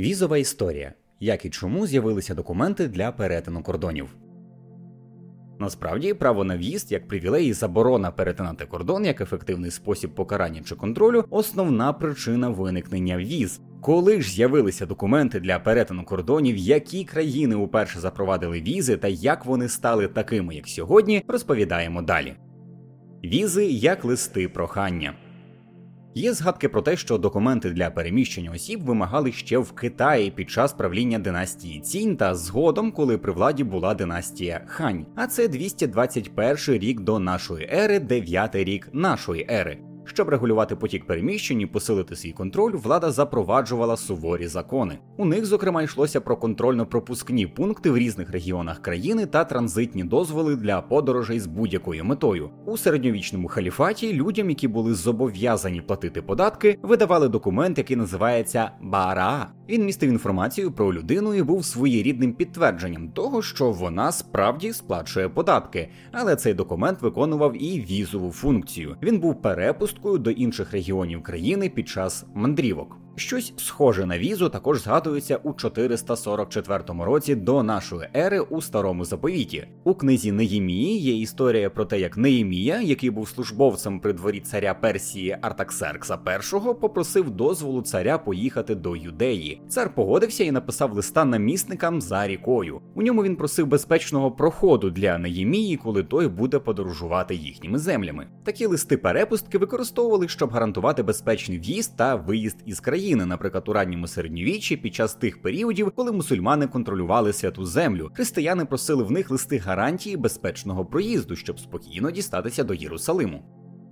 Візова історія. Як і чому з'явилися документи для перетину кордонів. Насправді, право на в'їзд як привілей і заборона перетинати кордон як ефективний спосіб покарання чи контролю основна причина виникнення віз. Коли ж з'явилися документи для перетину кордонів, які країни уперше запровадили візи та як вони стали такими, як сьогодні, розповідаємо далі. Візи як листи прохання. Є згадки про те, що документи для переміщення осіб вимагали ще в Китаї під час правління династії Цінь та згодом, коли при владі була династія Хань. А це 221 рік до нашої ери, 9 рік нашої ери. Щоб регулювати потік переміщень і посилити свій контроль, влада запроваджувала суворі закони. У них, зокрема, йшлося про контрольно-пропускні пункти в різних регіонах країни та транзитні дозволи для подорожей з будь-якою метою. У середньовічному халіфаті людям, які були зобов'язані платити податки, видавали документ, який називається Бара. Він містив інформацію про людину і був своєрідним підтвердженням того, що вона справді сплачує податки, але цей документ виконував і візову функцію. Він був перепусткою до інших регіонів країни під час мандрівок. Щось схоже на візу також згадується у 444 році до нашої ери у старому заповіті. У книзі Неємії є історія про те, як Неємія, який був службовцем при дворі царя Персії Артаксеркса І, попросив дозволу царя поїхати до юдеї. Цар погодився і написав листа намісникам за рікою. У ньому він просив безпечного проходу для Неємії, коли той буде подорожувати їхніми землями. Такі листи перепустки використовували, щоб гарантувати безпечний в'їзд та виїзд із країни. України, наприклад, у ранньому середньовіччі, під час тих періодів, коли мусульмани контролювали святу землю, християни просили в них листи гарантії безпечного проїзду, щоб спокійно дістатися до Єрусалиму.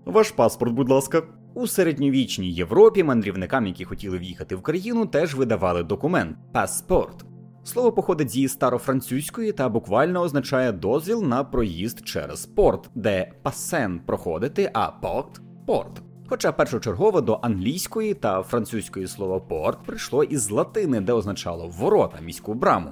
Ваш паспорт, будь ласка. У середньовічній Європі мандрівникам, які хотіли в'їхати в країну, теж видавали документ паспорт. Слово походить зі старофранцузької та буквально означає дозвіл на проїзд через порт, де пасен проходити, а порт порт. Хоча першочергово до англійської та французької слова порт прийшло із латини, де означало ворота міську браму.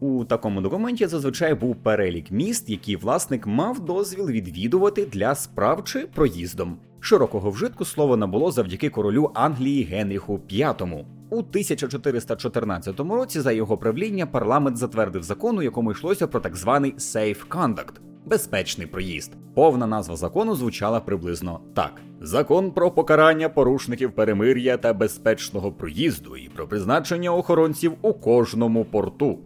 У такому документі зазвичай був перелік міст, які власник мав дозвіл відвідувати для справ чи проїздом. Широкого вжитку слово набуло завдяки королю Англії Генріху V. У 1414 році за його правління парламент затвердив закон, у якому йшлося про так званий «safe conduct» – безпечний проїзд. Повна назва закону звучала приблизно так: закон про покарання порушників перемир'я та безпечного проїзду і про призначення охоронців у кожному порту.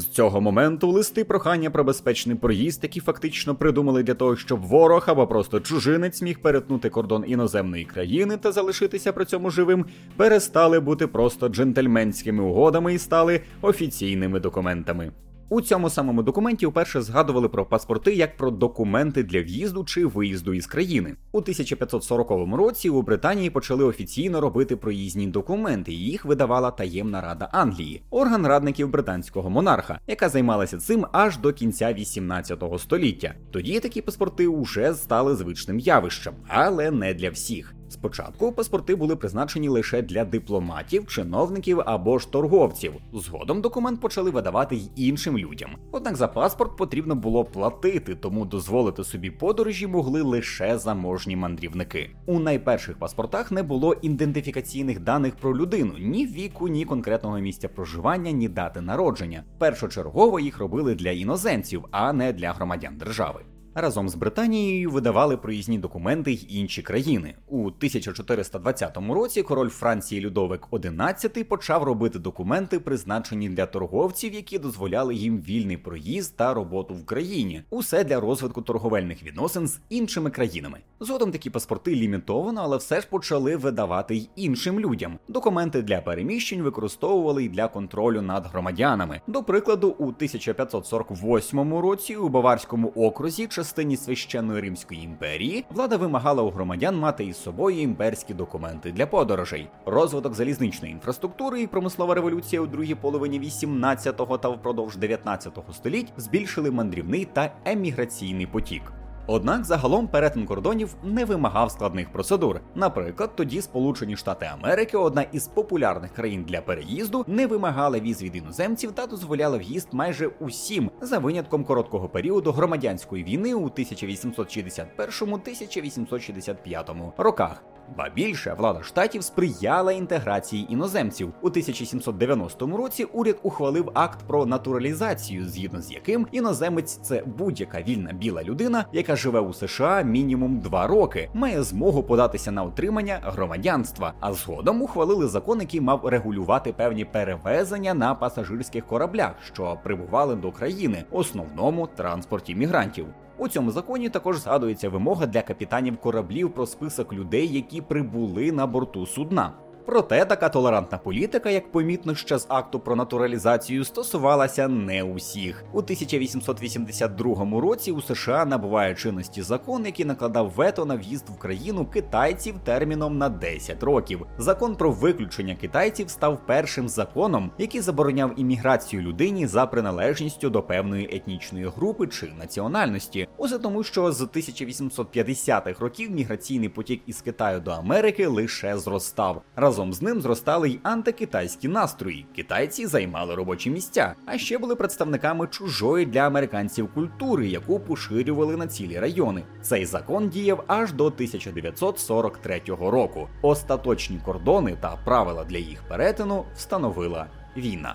З цього моменту листи прохання про безпечний проїзд, які фактично придумали для того, щоб ворог або просто чужинець міг перетнути кордон іноземної країни та залишитися при цьому живим, перестали бути просто джентльменськими угодами і стали офіційними документами. У цьому самому документі вперше згадували про паспорти як про документи для в'їзду чи виїзду із країни. У 1540 році у Британії почали офіційно робити проїзні документи, і їх видавала таємна рада Англії, орган радників британського монарха, яка займалася цим аж до кінця 18 століття. Тоді такі паспорти уже стали звичним явищем, але не для всіх. Спочатку паспорти були призначені лише для дипломатів, чиновників або ж торговців. Згодом документ почали видавати й іншим людям. Однак за паспорт потрібно було платити, тому дозволити собі подорожі могли лише заможні мандрівники. У найперших паспортах не було ідентифікаційних даних про людину, ні віку, ні конкретного місця проживання, ні дати народження. Першочергово їх робили для іноземців, а не для громадян держави. Разом з Британією видавали проїзні документи й інші країни. У 1420 році король Франції Людовик XI почав робити документи, призначені для торговців, які дозволяли їм вільний проїзд та роботу в країні. Усе для розвитку торговельних відносин з іншими країнами. Згодом такі паспорти лімітовано, але все ж почали видавати й іншим людям. Документи для переміщень використовували й для контролю над громадянами. До прикладу, у 1548 році у Баварському окрузі частині священної Римської імперії влада вимагала у громадян мати із собою імперські документи для подорожей. Розвиток залізничної інфраструктури і промислова революція у другій половині 18-го та впродовж 19-го століть збільшили мандрівний та еміграційний потік. Однак загалом перетин кордонів не вимагав складних процедур. Наприклад, тоді Сполучені Штати Америки, одна із популярних країн для переїзду, не вимагала віз від іноземців та дозволяла в'їзд майже усім за винятком короткого періоду громадянської війни у 1861-1865 роках. Ба більше влада штатів сприяла інтеграції іноземців. У 1790 році уряд ухвалив акт про натуралізацію, згідно з яким іноземець це будь-яка вільна біла людина, яка живе у США мінімум два роки, має змогу податися на отримання громадянства. А згодом ухвалили закон, який мав регулювати певні перевезення на пасажирських кораблях, що прибували до країни, основному транспорті мігрантів. У цьому законі також згадується вимога для капітанів кораблів про список людей, які прибули на борту судна. Проте така толерантна політика, як помітно ще з акту про натуралізацію, стосувалася не усіх. У 1882 році у США набуває чинності закон, який накладав вето на в'їзд в країну китайців терміном на 10 років. Закон про виключення китайців став першим законом, який забороняв імміграцію людині за приналежністю до певної етнічної групи чи національності. Усе тому, що з 1850-х років міграційний потік із Китаю до Америки лише зростав. Разом з ним зростали й антикитайські настрої. Китайці займали робочі місця, а ще були представниками чужої для американців культури, яку поширювали на цілі райони. Цей закон діяв аж до 1943 року. Остаточні кордони та правила для їх перетину встановила війна.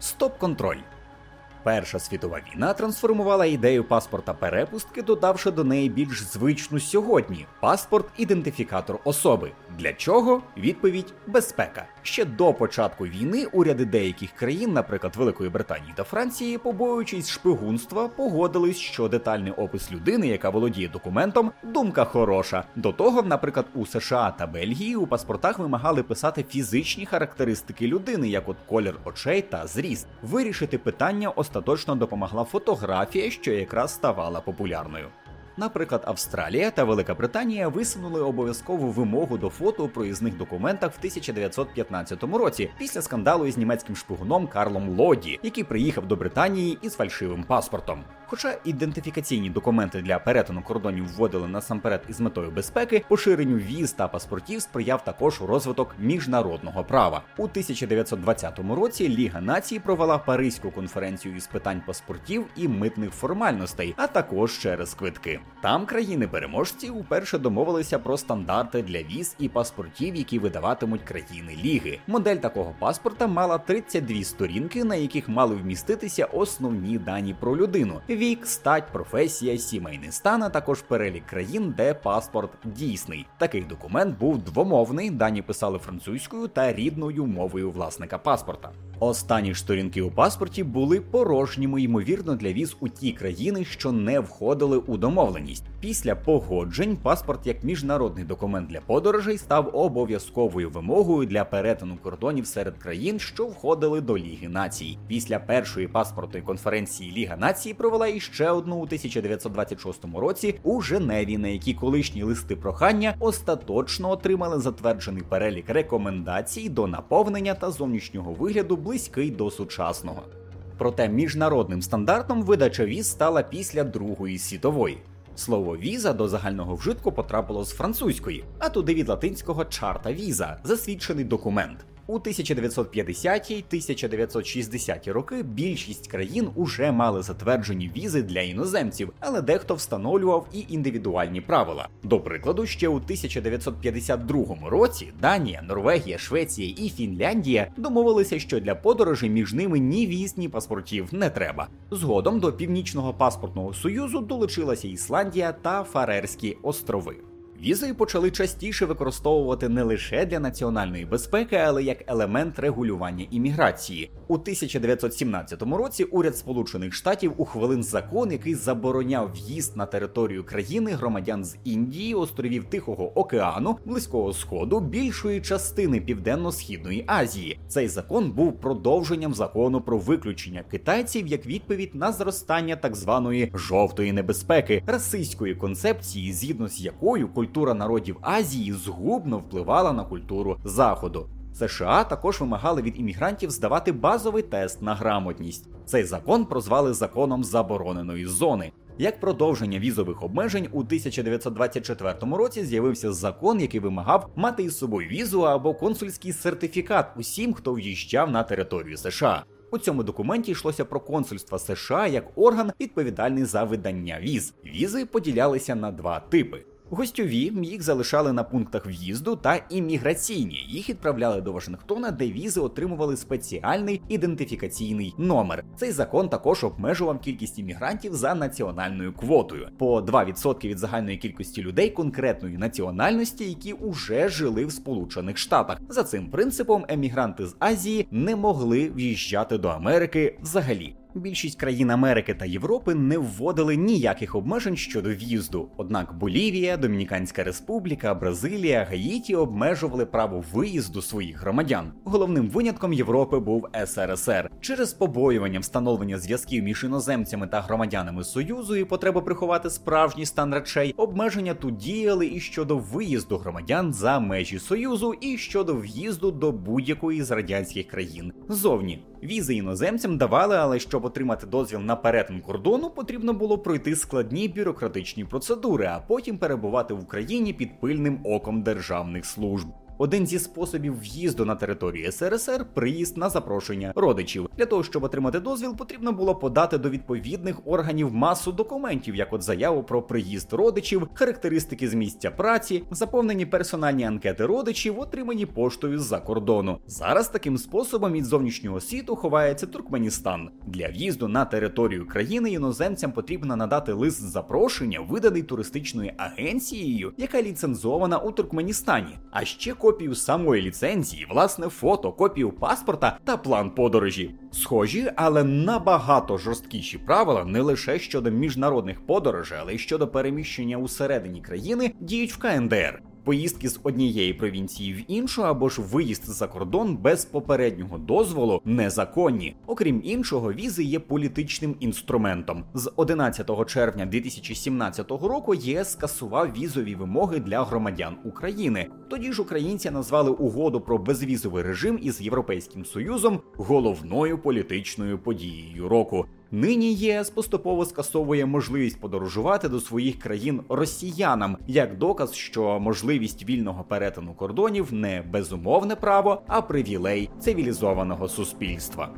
Стоп-контроль. Перша світова війна трансформувала ідею паспорта перепустки, додавши до неї більш звичну сьогодні паспорт-ідентифікатор особи. Для чого? Відповідь безпека. Ще до початку війни уряди деяких країн, наприклад Великої Британії та Франції, побоюючись шпигунства, погодились, що детальний опис людини, яка володіє документом, думка хороша. До того, наприклад, у США та Бельгії у паспортах вимагали писати фізичні характеристики людини, як от колір очей та зріст. Вирішити питання остаточно допомогла фотографія, що якраз ставала популярною. Наприклад, Австралія та Велика Британія висунули обов'язкову вимогу до фото у проїзних документах в 1915 році після скандалу із німецьким шпигуном Карлом Лоді, який приїхав до Британії із фальшивим паспортом. Хоча ідентифікаційні документи для перетину кордонів вводили насамперед із метою безпеки, поширенню віз та паспортів сприяв також розвиток міжнародного права. У 1920 році Ліга націй провела Паризьку конференцію із питань паспортів і митних формальностей, а також через квитки. Там країни-переможці уперше домовилися про стандарти для віз і паспортів, які видаватимуть країни Ліги. Модель такого паспорта мала 32 сторінки, на яких мали вміститися основні дані про людину вік, стать, професія, сімейний стан, а також перелік країн, де паспорт дійсний. Такий документ був двомовний, дані писали французькою та рідною мовою власника паспорта. Останні сторінки у паспорті були порожніми, ймовірно, для віз у ті країни, що не входили у домовленість. Після погоджень паспорт як міжнародний документ для подорожей став обов'язковою вимогою для перетину кордонів серед країн, що входили до Ліги націй. Після першої паспортної конференції Ліга націй провела іще одну у 1926 році у Женеві, на якій колишні листи прохання остаточно отримали затверджений перелік рекомендацій до наповнення та зовнішнього вигляду близький до сучасного. Проте міжнародним стандартом видача віз стала після Другої світової. Слово віза до загального вжитку потрапило з французької, а туди від латинського чарта віза засвідчений документ. У 1950-1960 роки більшість країн уже мали затверджені візи для іноземців, але дехто встановлював і індивідуальні правила. До прикладу, ще у 1952 році Данія, Норвегія, Швеція і Фінляндія домовилися, що для подорожі між ними ні віз, ні паспортів не треба. Згодом до північного паспортного союзу долучилася Ісландія та Фарерські острови. Візи почали частіше використовувати не лише для національної безпеки, але як елемент регулювання імміграції. У 1917 році уряд Сполучених Штатів ухвалив закон, який забороняв в'їзд на територію країни громадян з Індії, островів Тихого океану, Близького Сходу, більшої частини Південно-Східної Азії. Цей закон був продовженням закону про виключення китайців як відповідь на зростання так званої жовтої небезпеки, расистської концепції, згідно з якою культура народів Азії згубно впливала на культуру Заходу. США також вимагали від іммігрантів здавати базовий тест на грамотність. Цей закон прозвали законом забороненої зони. Як продовження візових обмежень у 1924 році з'явився закон, який вимагав мати із собою візу або консульський сертифікат усім, хто в'їжджав на територію США. У цьому документі йшлося про консульство США як орган, відповідальний за видання віз. Візи поділялися на два типи. Гостьові їх залишали на пунктах в'їзду та імміграційні. Їх відправляли до Вашингтона, де візи отримували спеціальний ідентифікаційний номер. Цей закон також обмежував кількість іммігрантів за національною квотою по 2% від загальної кількості людей конкретної національності, які уже жили в Сполучених Штатах. За цим принципом емігранти з Азії не могли в'їжджати до Америки взагалі. Більшість країн Америки та Європи не вводили ніяких обмежень щодо в'їзду. Однак Болівія, Домініканська Республіка, Бразилія, Гаїті обмежували право виїзду своїх громадян. Головним винятком Європи був СРСР через побоювання встановлення зв'язків між іноземцями та громадянами Союзу і потреба приховати справжній стан речей. Обмеження тут діяли і щодо виїзду громадян за межі Союзу, і щодо в'їзду до будь-якої з радянських країн зовні. Візи іноземцям давали, але щоб отримати дозвіл на перетин кордону, потрібно було пройти складні бюрократичні процедури, а потім перебувати в Україні під пильним оком державних служб. Один зі способів в'їзду на територію СРСР приїзд на запрошення родичів. Для того щоб отримати дозвіл, потрібно було подати до відповідних органів масу документів, як от заяву про приїзд родичів, характеристики з місця праці, заповнені персональні анкети родичів, отримані поштою з-за кордону. Зараз таким способом від зовнішнього світу ховається Туркменістан. Для в'їзду на територію країни іноземцям потрібно надати лист запрошення, виданий туристичною агенцією, яка ліцензована у Туркменістані. А ще копію самої ліцензії, власне фото, копію паспорта та план подорожі. Схожі, але набагато жорсткіші правила не лише щодо міжнародних подорожей, але й щодо переміщення усередині країни діють в КНДР поїздки з однієї провінції в іншу або ж виїзд за кордон без попереднього дозволу незаконні. Окрім іншого, візи є політичним інструментом. З 11 червня 2017 року ЄС скасував візові вимоги для громадян України. Тоді ж українці назвали угоду про безвізовий режим із Європейським Союзом головною політичною подією року. Нині ЄС поступово скасовує можливість подорожувати до своїх країн росіянам як доказ, що можливість вільного перетину кордонів не безумовне право, а привілей цивілізованого суспільства.